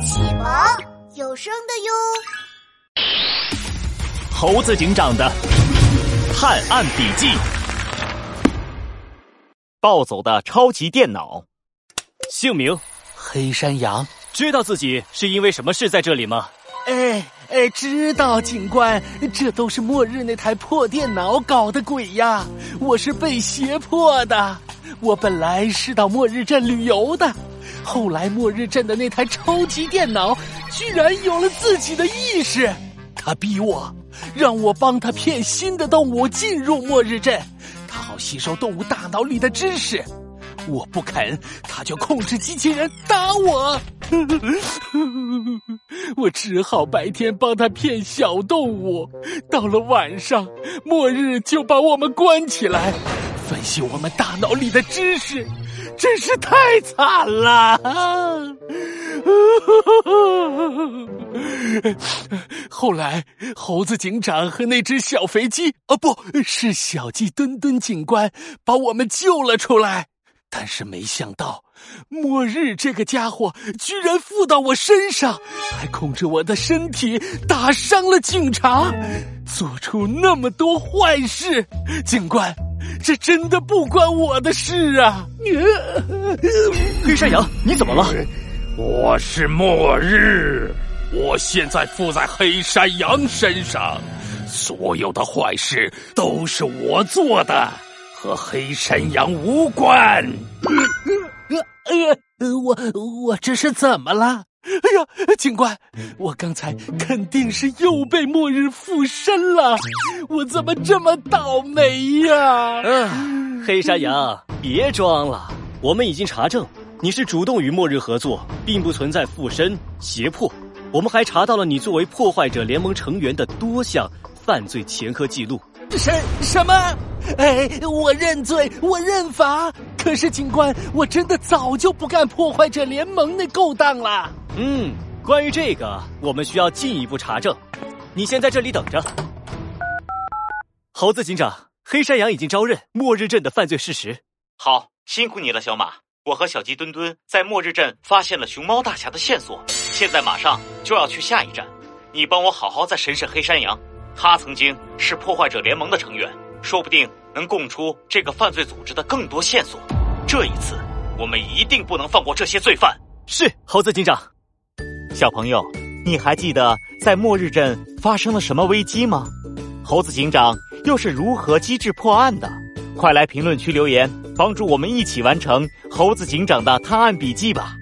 启蒙有声的哟。猴子警长的探案笔记：暴走的超级电脑。姓名：黑山羊。知道自己是因为什么事在这里吗？哎哎，知道，警官，这都是末日那台破电脑搞的鬼呀！我是被胁迫的。我本来是到末日镇旅游的，后来末日镇的那台超级电脑居然有了自己的意识，他逼我，让我帮他骗新的动物进入末日镇，他好吸收动物大脑里的知识。我不肯，他就控制机器人打我。我只好白天帮他骗小动物，到了晚上，末日就把我们关起来，分析我们大脑里的知识，真是太惨了。后来，猴子警长和那只小肥鸡，哦，不是小鸡墩墩警官，把我们救了出来。但是没想到，末日这个家伙居然附到我身上，还控制我的身体，打伤了警察，做出那么多坏事。警官，这真的不关我的事啊！黑山羊，你怎么了？我是末日，我现在附在黑山羊身上，所有的坏事都是我做的。和黑山羊无关。呃呃，我我这是怎么了？哎呀，警官，我刚才肯定是又被末日附身了。我怎么这么倒霉呀？嗯，黑山羊，别装了。我们已经查证，你是主动与末日合作，并不存在附身胁迫。我们还查到了你作为破坏者联盟成员的多项犯罪前科记录。什什么？哎，我认罪，我认罚。可是警官，我真的早就不干破坏者联盟那勾当了。嗯，关于这个，我们需要进一步查证。你先在这里等着。猴子警长，黑山羊已经招认末日镇的犯罪事实。好，辛苦你了，小马。我和小鸡墩墩在末日镇发现了熊猫大侠的线索，现在马上就要去下一站。你帮我好好再审审黑山羊。他曾经是破坏者联盟的成员，说不定能供出这个犯罪组织的更多线索。这一次，我们一定不能放过这些罪犯。是猴子警长，小朋友，你还记得在末日镇发生了什么危机吗？猴子警长又是如何机智破案的？快来评论区留言，帮助我们一起完成猴子警长的探案笔记吧！